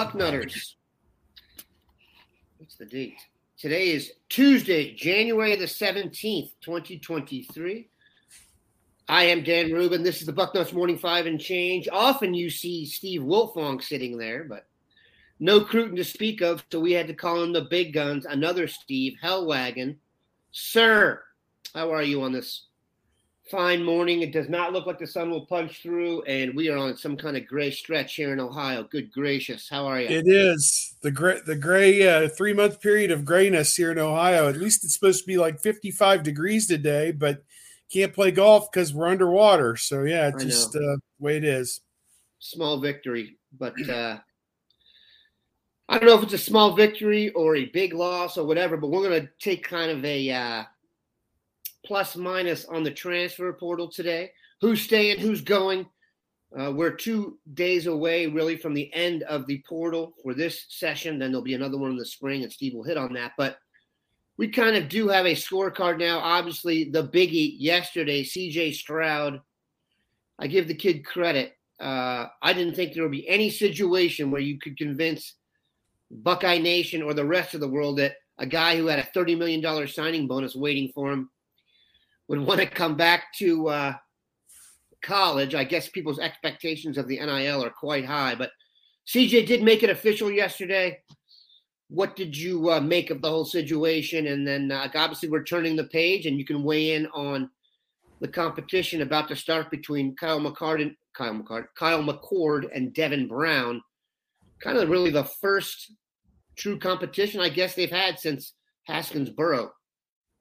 Bucknutters. What's the date? Today is Tuesday, January the 17th, 2023. I am Dan Rubin. This is the Bucknuts Morning Five and Change. Often you see Steve Wolfong sitting there, but no Cruton to speak of, so we had to call in the big guns, another Steve Helwagen. Sir, how are you on this fine morning. It does not look like the sun will punch through, and we are on some kind of gray stretch here in Ohio. Good gracious, how are you? It is the gray the gray uh, three month period of grayness here in Ohio. At least it's supposed to be like fifty five degrees today, but can't play golf because we're underwater. So yeah, it's just uh, the way it is. Small victory, but uh, I don't know if it's a small victory or a big loss or whatever. But we're going to take kind of a uh, plus minus on the transfer portal today. Who's staying? Who's going? Uh, we're two days away, really, from the end of the portal for this session. Then there'll be another one in the spring, and Steve will hit on that. But we kind of do have a scorecard now. Obviously, the biggie yesterday, CJ Stroud. I give the kid credit. Uh, I didn't think there would be any situation where you could convince Buckeye Nation or the rest of the world that a guy who had a $30 million signing bonus waiting for him would want to come back to uh, college. I guess people's expectations of the NIL are quite high, but CJ did make it official yesterday. What did you uh, make of the whole situation? And then uh, obviously we're turning the page, and you can weigh in on the competition about to start between Kyle McCord and Kyle McCord, Kyle McCord and Devin Brown. Kind of really the first true competition I guess they've had since Haskins Burrow.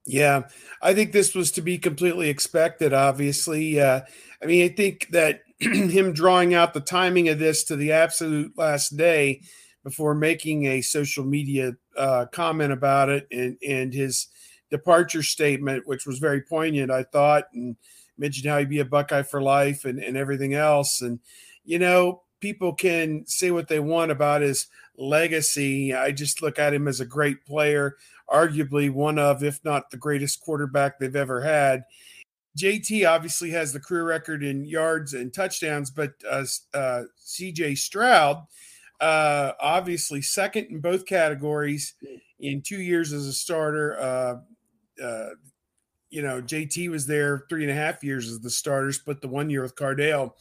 Yeah, I think this was to be completely expected. Obviously, uh, I mean, I think that him drawing out the timing of this to the absolute last day before making a social media uh, comment about it and and his departure statement, which was very poignant, I thought, and mentioned how he'd be a Buckeye for life and and everything else. And you know, people can say what they want about his legacy. I just look at him as a great player arguably one of, if not the greatest quarterback they've ever had. JT obviously has the career record in yards and touchdowns, but uh, uh, CJ Stroud, uh, obviously second in both categories in two years as a starter. Uh, uh, you know, JT was there three and a half years as the starter, split the one year with Cardale.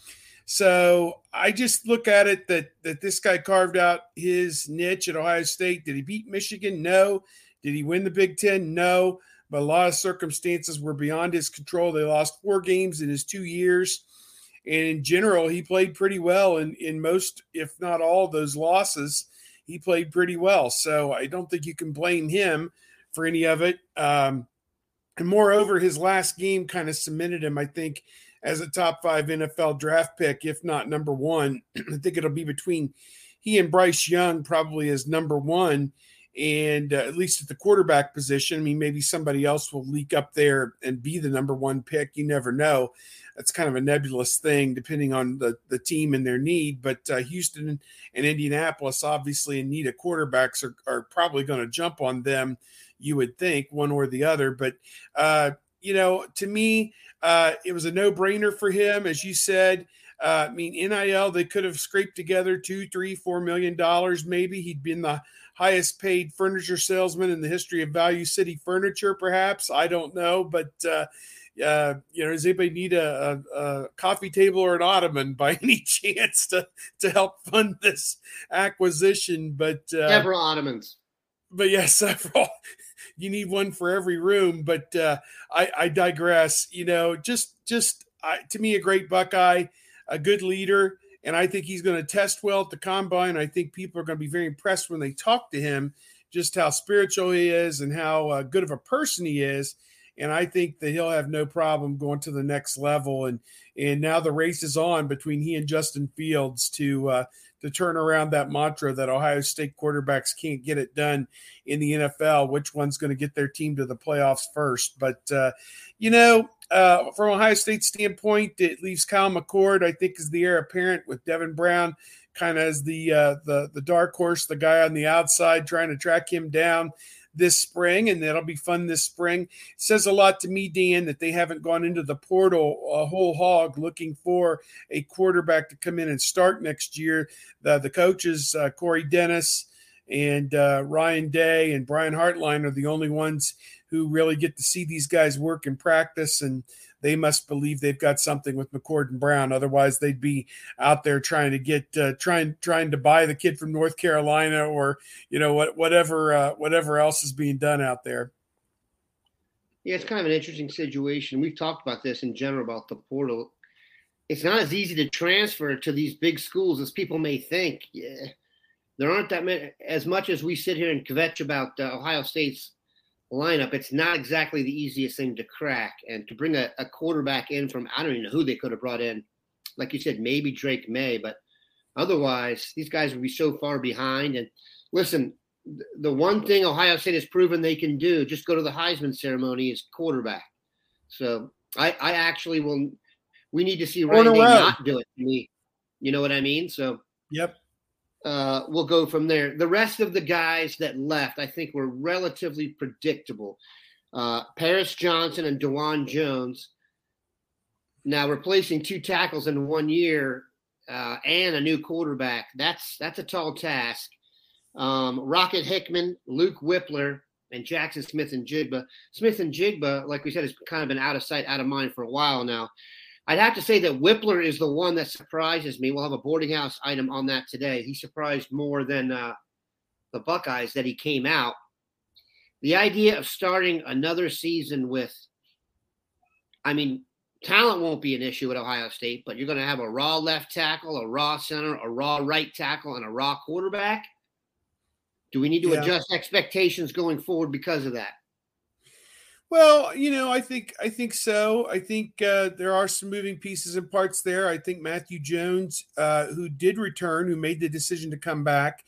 So I just look at it that that this guy carved out his niche at Ohio State. Did he beat Michigan? No. Did he win the Big Ten? No. But a lot of circumstances were beyond his control. They lost four games in his two years. And in general, he played pretty well in, in most, if not all, those losses. He played pretty well. So I don't think you can blame him for any of it. Um, and moreover, his last game kind of cemented him, I think, as a top five NFL draft pick, if not number one. I think it'll be between he and Bryce Young, probably as number one and uh, at least at the quarterback position. I mean, maybe somebody else will leak up there and be the number one pick. You never know. that's kind of a nebulous thing depending on the, the team and their need. But uh, Houston and Indianapolis, obviously, in need of quarterbacks, are, are probably going to jump on them, you would think, one or the other. But, uh, you know, to me, uh, it was a no brainer for him. As you said, uh, I mean, NIL, they could have scraped together two, three, four million dollars. Maybe he'd been the highest paid furniture salesman in the history of Value City Furniture, perhaps. I don't know, but uh, uh, you know, does anybody need a, a, a, coffee table or an ottoman by any chance to to help fund this acquisition? But uh, several ottomans. But yes, yeah, several. you need one for every room. But uh, I, I digress. You know, just just I, to me, a great Buckeye a good leader, and I think he's going to test well at the combine. I think people are going to be very impressed when they talk to him, just how spiritual he is and how uh, good of a person he is. And I think that he'll have no problem going to the next level. And and now the race is on between he and Justin Fields to uh, to turn around that mantra that Ohio State quarterbacks can't get it done in the NFL. Which one's going to get their team to the playoffs first? But uh, you know, uh, from Ohio State standpoint, it leaves Kyle McCord, I think, is the heir apparent with Devin Brown kind of as the uh, the the dark horse, the guy on the outside trying to track him down this spring, and that'll be fun this spring. It says a lot to me, Dan, that they haven't gone into the portal a whole hog looking for a quarterback to come in and start next year. The the coaches, uh, Corey Dennis and uh, Ryan Day and Brian Hartline, are the only ones who really get to see these guys work in practice and they must believe they've got something with McCord and Brown. Otherwise, they'd be out there trying to get uh, trying trying to buy the kid from North Carolina or you know what whatever uh, whatever else is being done out there. Yeah, it's kind of an interesting situation. We've talked about this in general about the portal. It's not as easy to transfer to these big schools as people may think. Yeah, there aren't that many. As much as we sit here and kvetch about uh, Ohio State's lineup, it's not exactly the easiest thing to crack. And to bring a, a, quarterback in from, I don't even know who they could have brought in. Like you said, maybe Drake Maye, but otherwise, these guys would be so far behind. And listen, the one thing Ohio State has proven they can do, just go to the Heisman ceremony, is quarterback. So I, I actually will. We need to see Ryan Day not do it to me. You know what I mean? So. Yep uh, we'll go from there. The rest of the guys that left, I think, were relatively predictable. Uh, Paris Johnson and Dawand Jones. Now replacing two tackles in one year uh, and a new quarterback, that's that's a tall task. Um, Rocket Hickman, Luke Wypler, and Jaxon Smith-Njigba. Smith and Jigba, like we said, has kind of been out of sight, out of mind for a while now. I'd have to say that Wypler is the one that surprises me. We'll have a boarding house item on that today. He surprised more than uh, the Buckeyes that he came out. The idea of starting another season with, I mean, talent won't be an issue at Ohio State, but you're going to have a raw left tackle, a raw center, a raw right tackle, and a raw quarterback. Do we need to yeah. adjust expectations going forward because of that? Well, you know, I think I think so. I think uh, there are some moving pieces and parts there. I think Matthew Jones, uh, who did return, who made the decision to come back,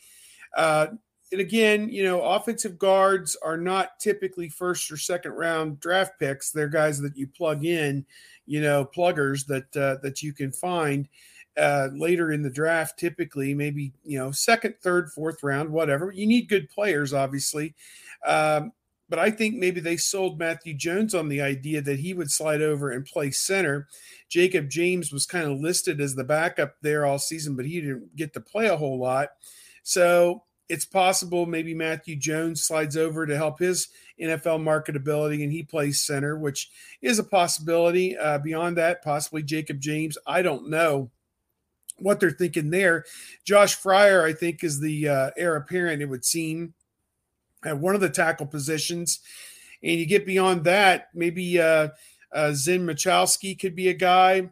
uh, and again, you know, offensive guards are not typically first or second round draft picks. They're guys that you plug in, you know, pluggers that uh, that you can find uh, later in the draft. Typically, maybe you know, second, third, fourth round, whatever. You need good players, obviously. Um, but I think maybe they sold Matthew Jones on the idea that he would slide over and play center. Jakob James was kind of listed as the backup there all season, but he didn't get to play a whole lot. So it's possible maybe Matthew Jones slides over to help his NFL marketability and he plays center, which is a possibility. Uh, beyond that, possibly Jakob James. I don't know what they're thinking there. Josh Fryar, I think, is the uh, heir apparent, it would seem at one of the tackle positions. And you get beyond that, maybe uh, uh, Zen Michalski could be a guy.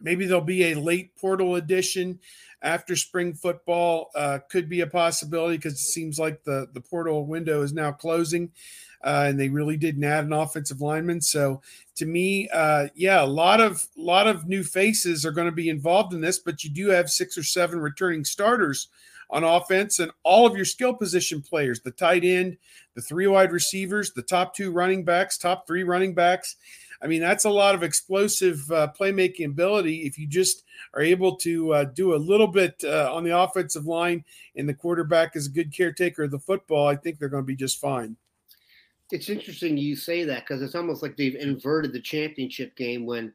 Maybe there'll be a late portal addition after spring football. Uh, could be a possibility because it seems like the, the portal window is now closing. Uh, and they really didn't add an offensive lineman. So to me, uh, yeah, a lot of lot of new faces are going to be involved in this, but you do have six or seven returning starters on offense and all of your skill position players the tight end, the three wide receivers, the top two running backs, top three running backs. I mean, that's a lot of explosive uh, playmaking ability. If you just are able to uh, do a little bit uh, on the offensive line and the quarterback is a good caretaker of the football, I think they're going to be just fine. It's interesting you say that because it's almost like they've inverted the championship game when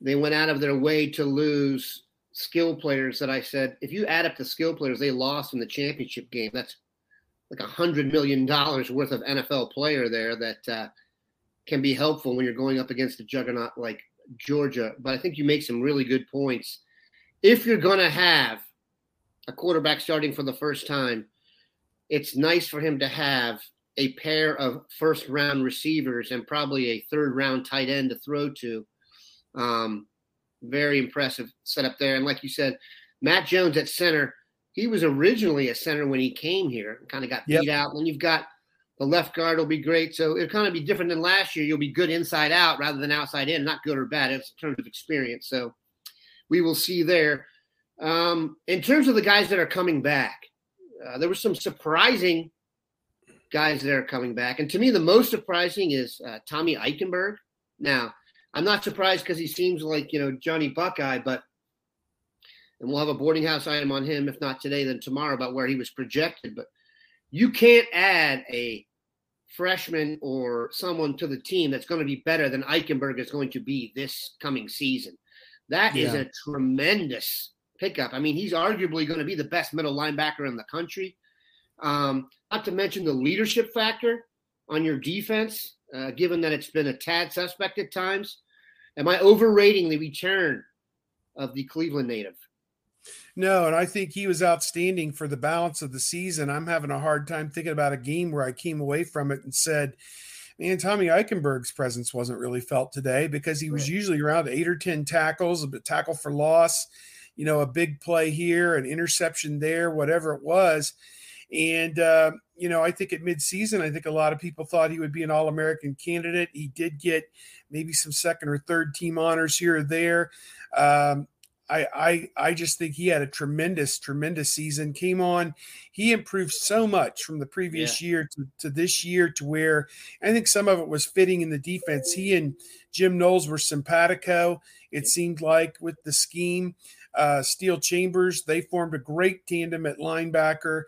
they went out of their way to lose skill players that I said, if you add up the skill players they lost in the championship game, that's like a hundred million dollars worth of NFL player there that uh, can be helpful when you're going up against a juggernaut like Georgia. But I think you make some really good points. If you're going to have a quarterback starting for the first time, it's nice for him to have a pair of first round receivers and probably a third round tight end to throw to. Um, very impressive setup there. And like you said, Matt Jones at center, he was originally a center when he came here, kind of got beat yep. out. And then you've got the left guard will be great. So it'll kind of be different than last year. You'll be good inside out rather than outside in. Not good or bad. It's in terms of experience. So we will see there. Um, in terms of the guys that are coming back, uh, there were some surprising guys that are coming back. And to me, the most surprising is uh, Tommy Eichenberg. Now, I'm not surprised because he seems like, you know, Johnny Buckeye, but and we'll have a boarding house item on him, if not today, then tomorrow, about where he was projected. But you can't add a freshman or someone to the team that's going to be better than Eichenberg is going to be this coming season. That yeah. is a tremendous pickup. I mean, he's arguably going to be the best middle linebacker in the country. Um, not to mention the leadership factor on your defense, uh, given that it's been a tad suspect at times. Am I overrating the return of the Cleveland native? No, and I think he was outstanding for the balance of the season. I'm having a hard time thinking about a game where I came away from it and said, man, Tommy Eichenberg's presence wasn't really felt today because he was usually around eight or 10 tackles, a tackle for loss, you know, a big play here, an interception there, whatever it was. And, uh, you know, I think at midseason, I think a lot of people thought he would be an All American candidate. He did get maybe some second or third team honors here or there. Um, I, I I just think he had a tremendous, tremendous season. Came on, he improved so much from the previous yeah. year to, to this year to where I think some of it was fitting in the defense. He and Jim Knowles were simpatico, it seemed like, with the scheme. Uh, Steele Chambers, they formed a great tandem at linebacker.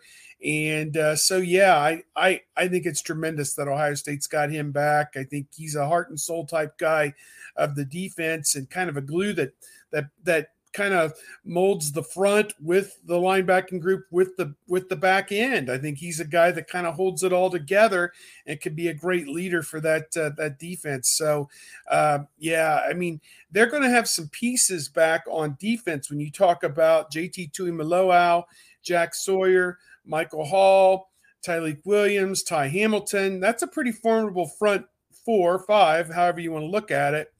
And uh, so, yeah, I, I I think it's tremendous that Ohio State's got him back. I think he's a heart and soul type guy of the defense and kind of a glue that that that kind of molds the front with the linebacking group with the with the back end. I think he's a guy that kind of holds it all together and could be a great leader for that uh, that defense. So, uh, yeah, I mean they're going to have some pieces back on defense when you talk about JT Tuimoloau, Jack Sawyer, Michael Hall, Tyleik Williams, Ty Hamilton. That's a pretty formidable front four, five, however you want to look at it.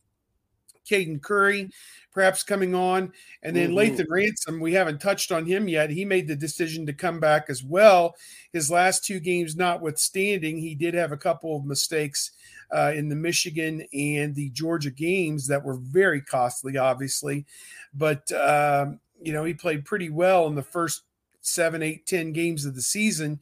Caden Curry, perhaps coming on. And then mm-hmm. Lathan Ransom, we haven't touched on him yet. He made the decision to come back as well. His last two games notwithstanding, he did have a couple of mistakes uh, in the Michigan and the Georgia games that were very costly, obviously. But, um, you know, he played pretty well in the first seven, eight, ten games of the season.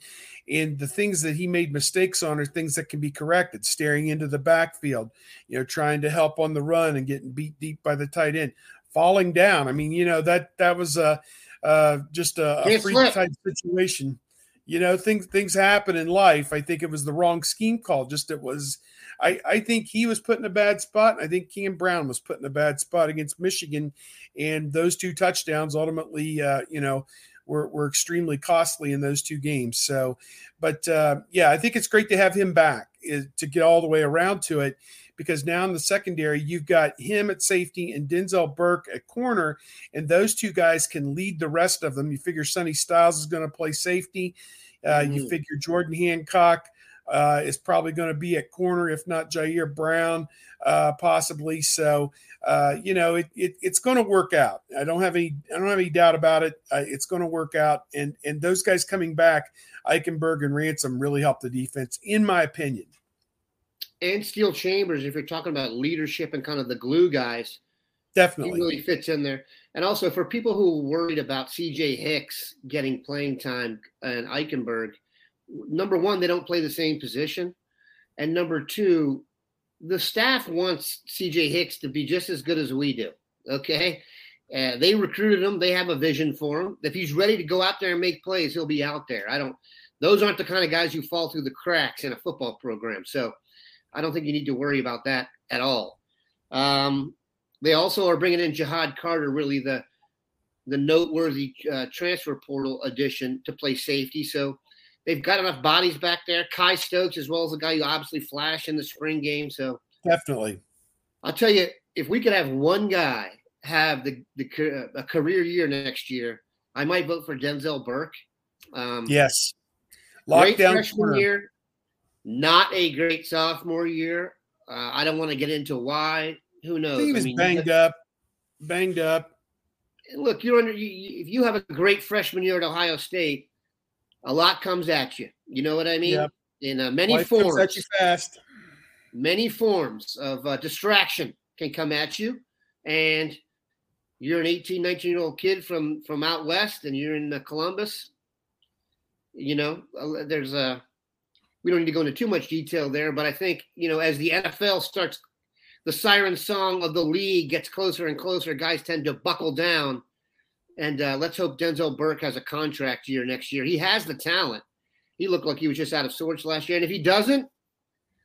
And the things that he made mistakes on are things that can be corrected, staring into the backfield, you know, trying to help on the run and getting beat deep by the tight end, falling down. I mean, you know, that that was a uh, just a, a freak type situation. You know, things things happen in life. I think it was the wrong scheme call. Just it was I, I think he was put in a bad spot. I think Cam Brown was put in a bad spot against Michigan, and those two touchdowns ultimately, uh, you know, were, were extremely costly in those two games. So, but uh, yeah, I think it's great to have him back is, to get all the way around to it because now in the secondary, you've got him at safety and Denzel Burke at corner, and those two guys can lead the rest of them. You figure Sonny Styles is going to play safety. Uh, mm-hmm. You figure Jordan Hancock uh, is probably going to be at corner, if not Jyaire Brown, uh, possibly. So, uh, you know, it, it it's going to work out. I don't have any I don't have any doubt about it. Uh, it's going to work out, and and those guys coming back, Eichenberg and Ransom, really help the defense, in my opinion. And Steele Chambers, if you're talking about leadership and kind of the glue guys, definitely he really fits in there. And also for people who worried about C.J. Hicks getting playing time and Eichenberg – number one, they don't play the same position. And number two, the staff wants CJ Hicks to be just as good as we do. Okay. Uh, they recruited him. They have a vision for him. If he's ready to go out there and make plays, he'll be out there. I don't, those aren't the kind of guys who fall through the cracks in a football program. So I don't think you need to worry about that at all. Um, they also are bringing in Ja'Had Carter, really the, the noteworthy uh, transfer portal addition to play safety. So they've got enough bodies back there. Kye Stokes, as well as a guy who obviously flashed in the spring game. So definitely, I'll tell you, if we could have one guy have the the a career year next year, I might vote for Denzel Burke. Um, yes, great freshman year, not a great sophomore year. Uh, I don't want to get into why. Who knows? He was I mean, banged up, banged up. Look, you're under. You, if you have a great freshman year at Ohio State, a lot comes at you. You know what I mean? Yep. In uh, many Life forms. At you fast. Many forms of uh, distraction can come at you, and you're an 18, 19 year old kid from from out west, and you're in uh, Columbus. You know, there's a. We don't need to go into too much detail there, but I think you know as the NFL starts, the siren song of the league gets closer and closer. Guys tend to buckle down, and uh, let's hope Denzel Burke has a contract year next year. He has the talent. He looked like he was just out of sorts last year, and if he doesn't,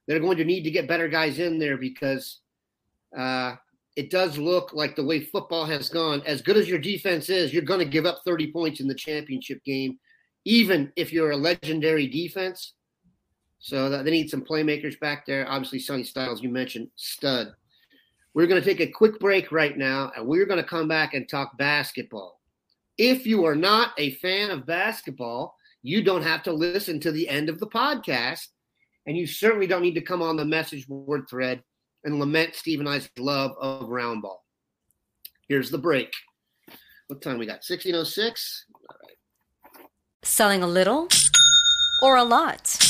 they're going to need to get better guys in there because uh, it does look like the way football has gone, as good as your defense is, you're going to give up 30 points in the championship game, even if you're a legendary defense. So they need some playmakers back there. Obviously, Sonny Styles, you mentioned, stud. We're going to take a quick break right now, and we're going to come back and talk basketball. If you are not a fan of basketball, you don't have to listen to the end of the podcast, and you certainly don't need to come on the message board thread and lament Steve and I's love of round ball. Here's the break. What time we got? 1606? All right. Selling a little or a lot?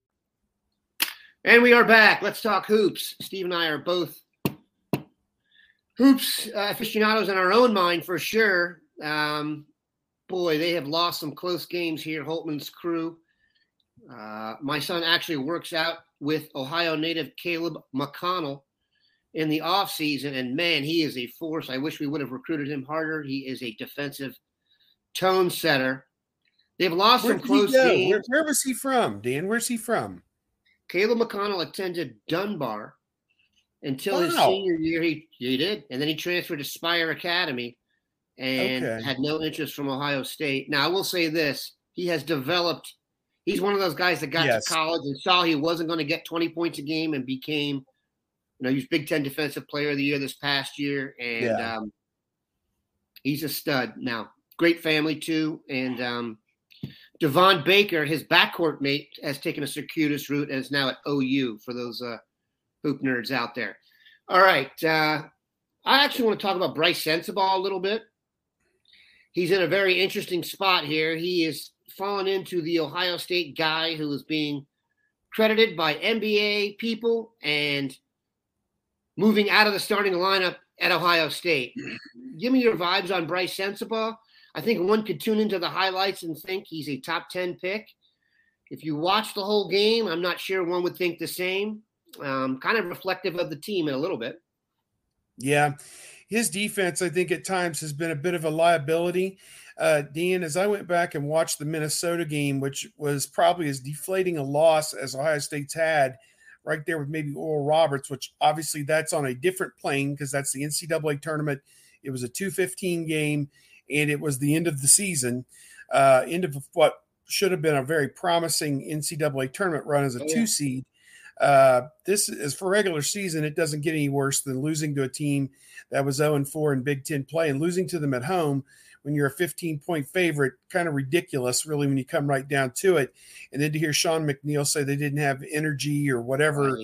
And we are back. Let's talk hoops. Steve and I are both hoops uh, aficionados in our own mind for sure. Um, boy, they have lost some close games here. Holtmann's crew. Uh, my son actually works out with Ohio native Caleb McConnell in the offseason, and man, he is a force. I wish we would have recruited him harder. He is a defensive tone setter. They've lost Where some close games. Where, where was he from, Dan? Where's he from? Caleb McConnell attended Dunbar until wow. his senior year. He, he did. And then he transferred to Spire Academy and okay. had no interest from Ohio State. Now, I will say this he has developed, he's one of those guys that got yes. to college and saw he wasn't going to get 20 points a game and became, you know, he was Big Ten Defensive Player of the Year this past year. And yeah. um, he's a stud. Now, great family too. And um, Devon Baker, his backcourt mate, has taken a circuitous route and is now at OU for those uh, hoop nerds out there. All right. Uh, I actually want to talk about Brice Sensabaugh a little bit. He's in a very interesting spot here. He is fallen into the Ohio State guy who is being credited by NBA people and moving out of the starting lineup at Ohio State. Give me your vibes on Brice Sensabaugh. I think one could tune into the highlights and think he's a top 10 pick. If you watch the whole game, I'm not sure one would think the same. Um, kind of reflective of the team in a little bit. Yeah. His defense, I think, at times has been a bit of a liability. Uh, Dean, as I went back and watched the Minnesota game, which was probably as deflating a loss as Ohio State's had, right there with maybe Oral Roberts, which obviously that's on a different plane because that's the NCAA tournament. It was a 215 game and it was the end of the season, uh, end of what should have been a very promising NCAA tournament run as a oh, two seed. Uh, this is for regular season. It doesn't get any worse than losing to a team that was 0 4 in Big Ten play and losing to them at home when you're a 15 point favorite. Kind of ridiculous, really, when you come right down to it. And then to hear Sean McNeil say they didn't have energy or whatever,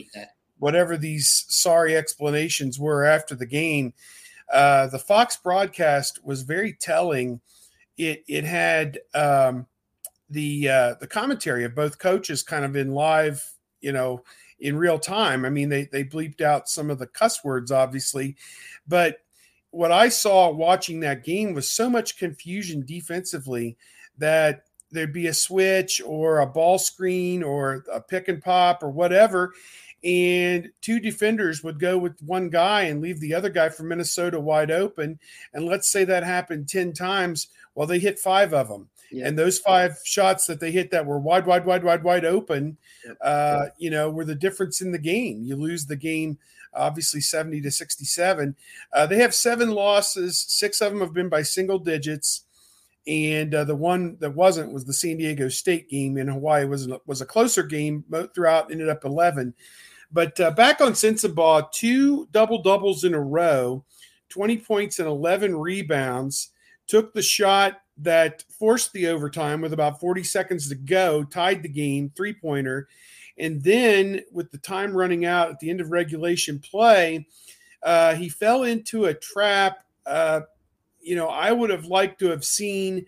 whatever these sorry explanations were after the game. Uh, the Fox broadcast was very telling. It it had um, the uh, the commentary of both coaches kind of in live, you know, in real time. I mean, they they bleeped out some of the cuss words, obviously, but what I saw watching that game was so much confusion defensively that there'd be a switch or a ball screen or a pick and pop or whatever and two defenders would go with one guy and leave the other guy from Minnesota wide open. And let's say that happened 10 times. Well, they hit five of them. Yeah. And those five shots that they hit that were wide, wide, wide, wide, wide open, uh, you know, were the difference in the game. You lose the game, obviously 70 to 67. Uh, they have seven losses. Six of them have been by single digits. And uh, the one that wasn't was the San Diego State game in Hawaii was was a closer game throughout. Ended up 11. But uh, back on Sensabaugh, two double doubles in a row, 20 points and 11 rebounds. Took the shot that forced the overtime with about 40 seconds to go, tied the game, three pointer. And then with the time running out at the end of regulation play, uh, he fell into a trap. You know, I would have liked to have seen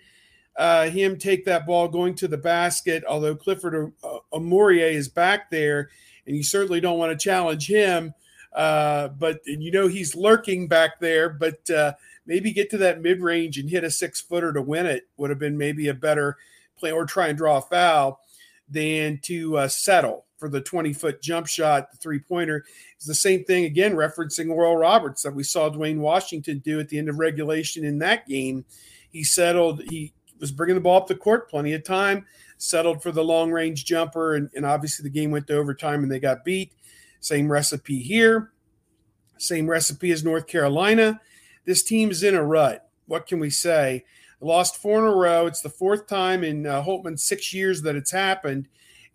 uh, him take that ball going to the basket, although Clifford Omoruyi is back there and you certainly don't want to challenge him. Uh, but you know he's lurking back there. But uh, maybe get to that mid range and hit a six footer to win it would have been maybe a better play, or try and draw a foul than to uh, settle for the 20 foot jump shot, the three pointer. It's the same thing again, referencing Oral Roberts that we saw Duane Washington do at the end of regulation in that game. He settled, he was bringing the ball up the court plenty of time settled for the long range jumper, and, and obviously the game went to overtime and they got beat. Same recipe here, same recipe as North Carolina. This team's in a rut. What can we say? Lost four in a row. It's the fourth time in uh, Holtmann's six years that it's happened,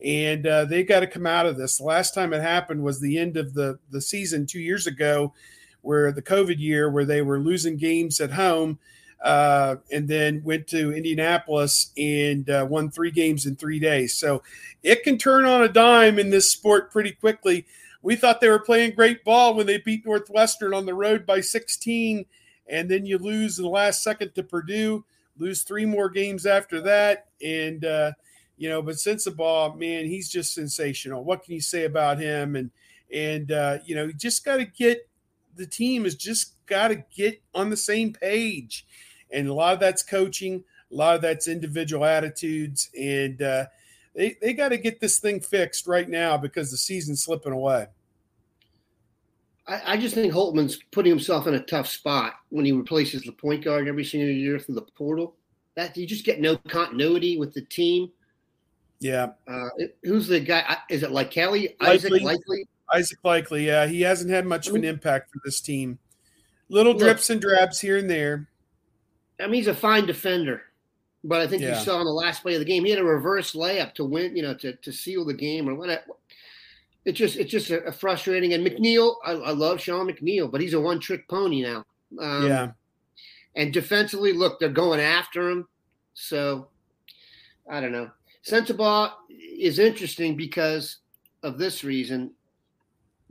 and uh, they got to come out of this. The last time it happened was the end of the the season two years ago, where the COVID year, where they were losing games at home uh, and then went to Indianapolis and uh, won three games in three days. So it can turn on a dime in this sport pretty quickly. We thought they were playing great ball when they beat Northwestern on the road by 16, and then you lose in the last second to Purdue, lose three more games after that, and uh, you know. But Sensabaugh, man, he's just sensational. What can you say about him? And and uh, you know, you just got to get the team has just got to get on the same page and a lot of that's coaching, a lot of that's individual attitudes, and uh, they they got to get this thing fixed right now because the season's slipping away. I, I, just think Holtmann's putting himself in a tough spot when he replaces the point guard every single year through the portal. That you just get no continuity with the team. Yeah. Uh, who's the guy? Is it like Kelly Isaac Likely? Isaac Likely, Yeah, he hasn't had much of an impact for this team. Little Look, drips and drabs here and there. I mean, he's a fine defender, but I think yeah. you saw in the last play of the game, he had a reverse layup to win, you know, to, to seal the game or whatever. It's just it's just a, a frustrating. And McNeil, I, I, love Sean McNeil, but he's a one trick pony now. Um, yeah. And defensively, look, they're going after him. So I don't know. Sensabaugh is interesting because of this reason.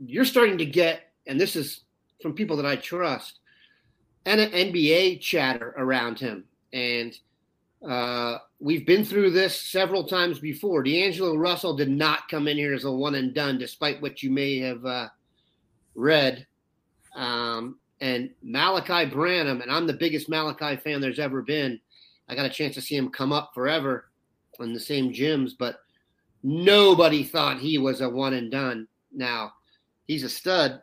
You're starting to get, and this is from people that I trust, and an NBA chatter around him. And uh, we've been through this several times before. D'Angelo Russell did not come in here as a one and done, despite what you may have uh, read. Um, and Malachi Branham, and I'm the biggest Malachi fan there's ever been. I got a chance to see him come up forever in the same gyms, but nobody thought he was a one and done. Now he's a stud.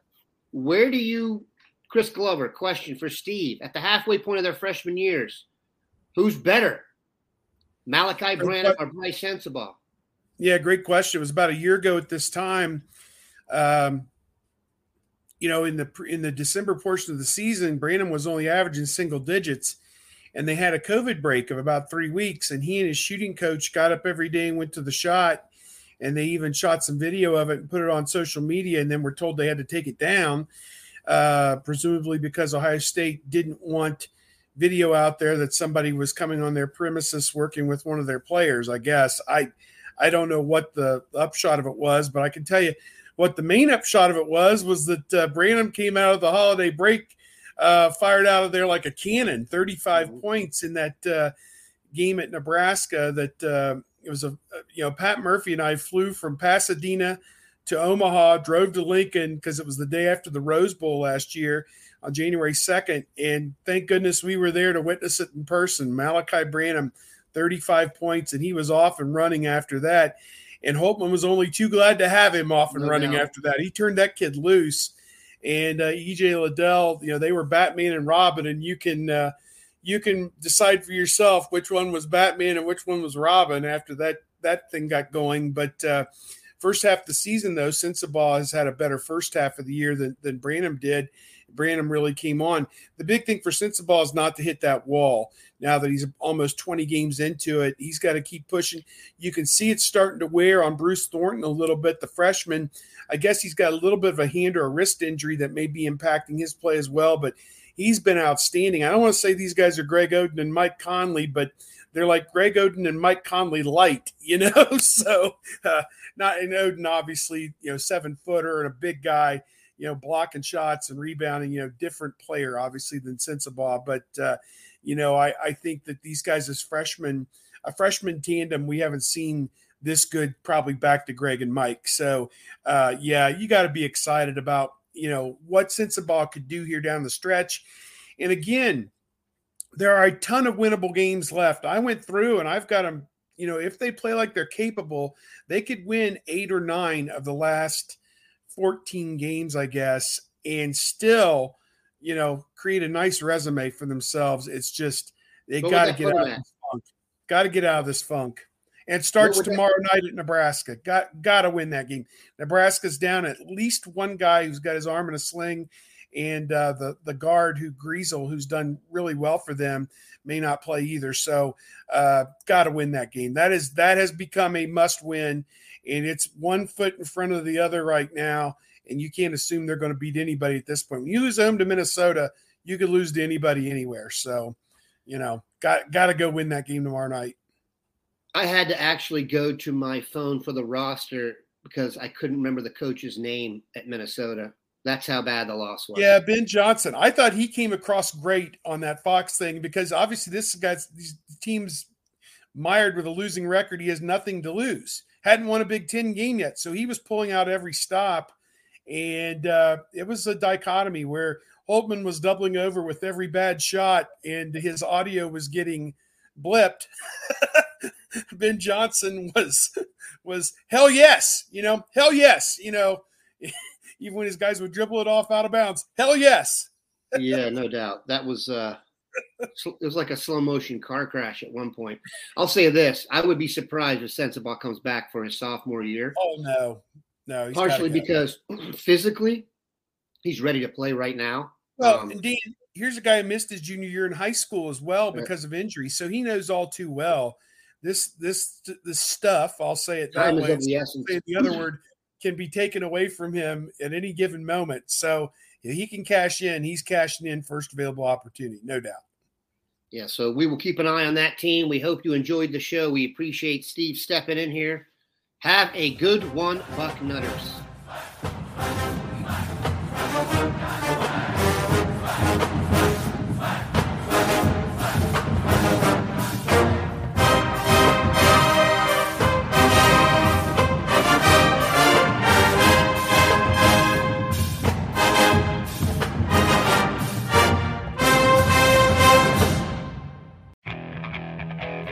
Where do you, Chris Glover, question for Steve at the halfway point of their freshman years? Who's better, Malachi Branham or Brice Sensabaugh? Yeah, great question. It was about a year ago at this time. Um, you know, in the in the December portion of the season, Branham was only averaging single digits, and they had a COVID break of about three weeks. And he and his shooting coach got up every day and went to the shot, and they even shot some video of it and put it on social media. And then were told they had to take it down, uh, presumably because Ohio State didn't want video out there that somebody was coming on their premises working with one of their players. I guess I I don't know what the upshot of it was, but I can tell you what the main upshot of it was was that uh, Branham came out of the holiday break, uh, fired out of there like a cannon, 35 mm-hmm. points in that uh, game at Nebraska. That uh, it was a you know Pat Murphy and I flew from Pasadena to Omaha, drove to Lincoln because it was the day after the Rose Bowl last year on January 2nd. And thank goodness we were there to witness it in person. Malachi Branham, 35 points, and he was off and running after that. And Holtmann was only too glad to have him off and no running doubt. after that. He turned that kid loose. And uh, EJ Liddell, you know, they were Batman and Robin, and you can uh, you can decide for yourself which one was Batman and which one was Robin after that that thing got going. But uh, first half of the season, though, Sensabaugh has had a better first half of the year than, than Branham did. Branham really came on. The big thing for Sensabaugh is not to hit that wall. Now that he's almost 20 games into it, he's got to keep pushing. You can see it starting to wear on Bruce Thornton a little bit, the freshman. I guess he's got a little bit of a hand or a wrist injury that may be impacting his play as well, but he's been outstanding. I don't want to say these guys are Greg Oden and Mike Conley, but they're like Greg Oden and Mike Conley light, you know? so, uh, not in Oden, obviously, you know, seven footer and a big guy you know, blocking shots and rebounding, you know, different player obviously than Sensabaugh. But uh, you know, I, I think that these guys as freshmen, a freshman tandem, we haven't seen this good probably back to Greg and Mike. So uh, yeah, you got to be excited about you know what Sensabaugh could do here down the stretch. And again, there are a ton of winnable games left. I went through and I've got them. You know, if they play like they're capable, they could win eight or nine of the last 14 games, I guess, and still, you know, create a nice resume for themselves. It's just they got to get out of this funk. Got to get out of this funk. And starts tomorrow night at Nebraska. Got got to win that game. Nebraska's down at least one guy who's got his arm in a sling, and uh, the the guard who Griesel, who's done really well for them, may not play either. So, uh, got to win that game. That is that has become a must win and it's one foot in front of the other right now. And you can't assume they're going to beat anybody at this point. When you lose home to Minnesota, you could lose to anybody anywhere. So, you know, got got to go win that game tomorrow night. I had to actually go to my phone for the roster because I couldn't remember the coach's name at Minnesota. That's how bad the loss was. Yeah, Ben Johnson. I thought he came across great on that Fox thing because obviously this guy's these teams mired with a losing record. He has nothing to lose hadn't won a Big Ten game yet, so he was pulling out every stop, and uh, it was a dichotomy where Holtmann was doubling over with every bad shot, and his audio was getting blipped. ben Johnson was was hell yes, you know, hell yes, you know, even when his guys would dribble it off out of bounds, hell yes. yeah, no doubt. That was uh it was like a slow motion car crash at one point. I'll say this: I would be surprised if Sensabaugh comes back for his sophomore year. Oh no, no. Partially because physically, he's ready to play right now. Well, um, indeed, here's a guy who missed his junior year in high school as well because of injury, so he knows all too well this this this stuff. I'll say it that way. The, the other word can be taken away from him at any given moment. So he can cash in. He's cashing in first available opportunity, no doubt. Yeah, so we will keep an eye on that team. We hope you enjoyed the show. We appreciate Steve stepping in here. Have a good one, Buck Nutters.